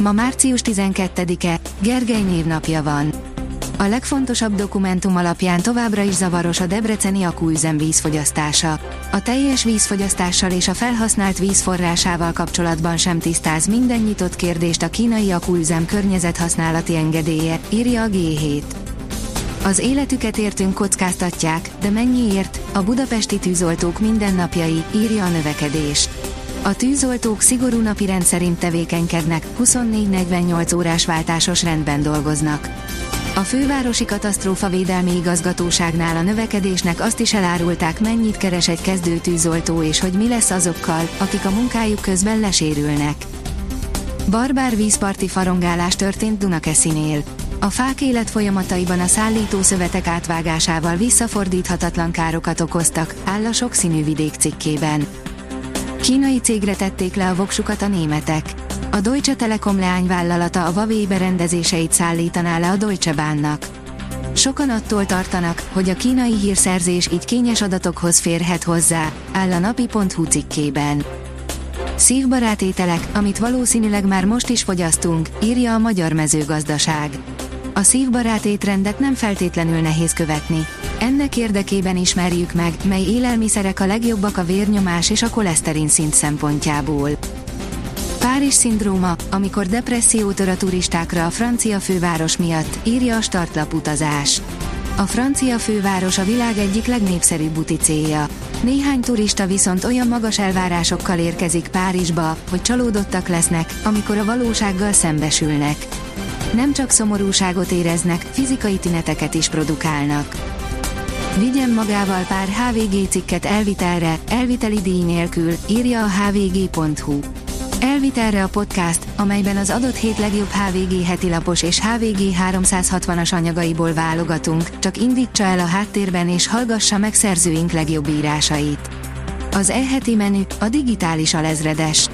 Ma március 12-e, Gergely névnapja van. A legfontosabb dokumentum alapján továbbra is zavaros a debreceni akúüzem vízfogyasztása. A teljes vízfogyasztással és a felhasznált vízforrásával kapcsolatban sem tisztáz minden nyitott kérdést a kínai akúüzem környezethasználati engedélye, írja a G7. Az életüket értünk kockáztatják, de mennyiért? A budapesti tűzoltók mindennapjai, írja a növekedés. A tűzoltók szigorú napi rendszerint tevékenykednek, 24-48 órás váltásos rendben dolgoznak. A fővárosi katasztrófavédelmi igazgatóságnál a növekedésnek azt is elárulták, mennyit keres egy kezdő tűzoltó és hogy mi lesz azokkal, akik a munkájuk közben lesérülnek. Barbár vízparti farongálás történt Dunakeszinél. A fák életfolyamataiban a szállító szövetek átvágásával visszafordíthatatlan károkat okoztak, áll a sokszínű vidék cikkében. Kínai cégre tették le a voksukat a németek. A Deutsche Telekom leányvállalata a Huawei berendezéseit szállítaná le a Deutsche Bahnnak. Sokan attól tartanak, hogy a kínai hírszerzés így kényes adatokhoz férhet hozzá, áll a napi.hu cikkében. Szívbarát ételek, amit valószínűleg már most is fogyasztunk, írja a magyar mezőgazdaság. A szívbarát étrendet nem feltétlenül nehéz követni. Ennek érdekében ismerjük meg, mely élelmiszerek a legjobbak a vérnyomás és a koleszterin szint szempontjából. Párizs szindróma, amikor depresszió tör a turistákra a francia főváros miatt, írja a startlap utazás. A francia főváros a világ egyik legnépszerűbb buti célja. Néhány turista viszont olyan magas elvárásokkal érkezik Párizsba, hogy csalódottak lesznek, amikor a valósággal szembesülnek. Nem csak szomorúságot éreznek, fizikai tüneteket is produkálnak. Vigyen magával pár HVG cikket elvitelre, elviteli díj nélkül, írja a hvg.hu. Elvitelre a podcast, amelyben az adott hét legjobb HVG heti lapos és HVG 360-as anyagaiból válogatunk, csak indítsa el a háttérben és hallgassa meg szerzőink legjobb írásait. Az e-heti menü a digitális alezredes.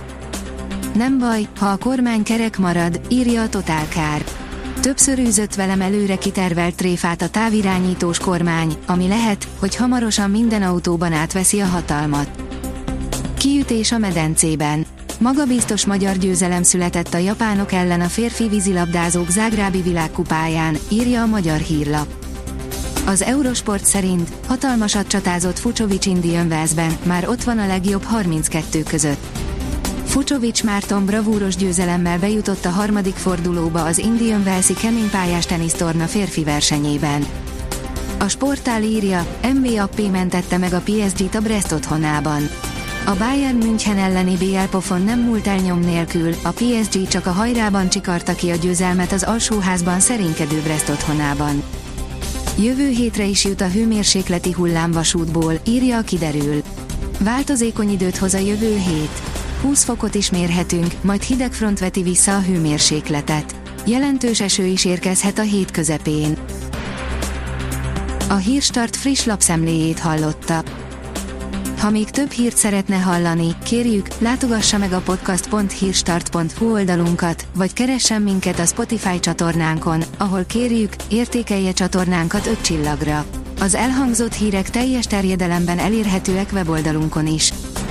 Nem baj, ha a kormány kerek marad, írja a Totálkár. Többször űzött velem előre kitervelt tréfát a távirányítós kormány, ami lehet, hogy hamarosan minden autóban átveszi a hatalmat. Kiütés a medencében. Magabiztos magyar győzelem született a japánok ellen a férfi vízilabdázók Zágrábi világkupáján, írja a magyar hírlap. Az Eurosport szerint hatalmasat csatázott Fucsovics Indian Wells-ben, már ott van a legjobb 32 között. Fucsovics Márton bravúros győzelemmel bejutott a harmadik fordulóba az Indian Wells-i keménypályás tenisztorna férfi versenyében. A sportál írja, MBAP mentette meg a PSG-t a Brest otthonában. A Bayern München elleni BL pofon nem múlt el nyom nélkül, a PSG csak a hajrában csikarta ki a győzelmet az alsóházban szerénykedő Brest otthonában. Jövő hétre is jut a hőmérsékleti hullámvasútból, írja a kiderül. Változékony időt hoz a jövő hét. 20 fokot is mérhetünk, majd hideg front veti vissza a hőmérsékletet. Jelentős eső is érkezhet a hét közepén. A Hírstart friss lapszemléjét hallotta. Ha még több hírt szeretne hallani, kérjük, látogassa meg a podcast.hírstart.hu oldalunkat, vagy keressen minket a Spotify csatornánkon, ahol kérjük, értékelje csatornánkat 5 csillagra. Az elhangzott hírek teljes terjedelemben elérhetőek weboldalunkon is.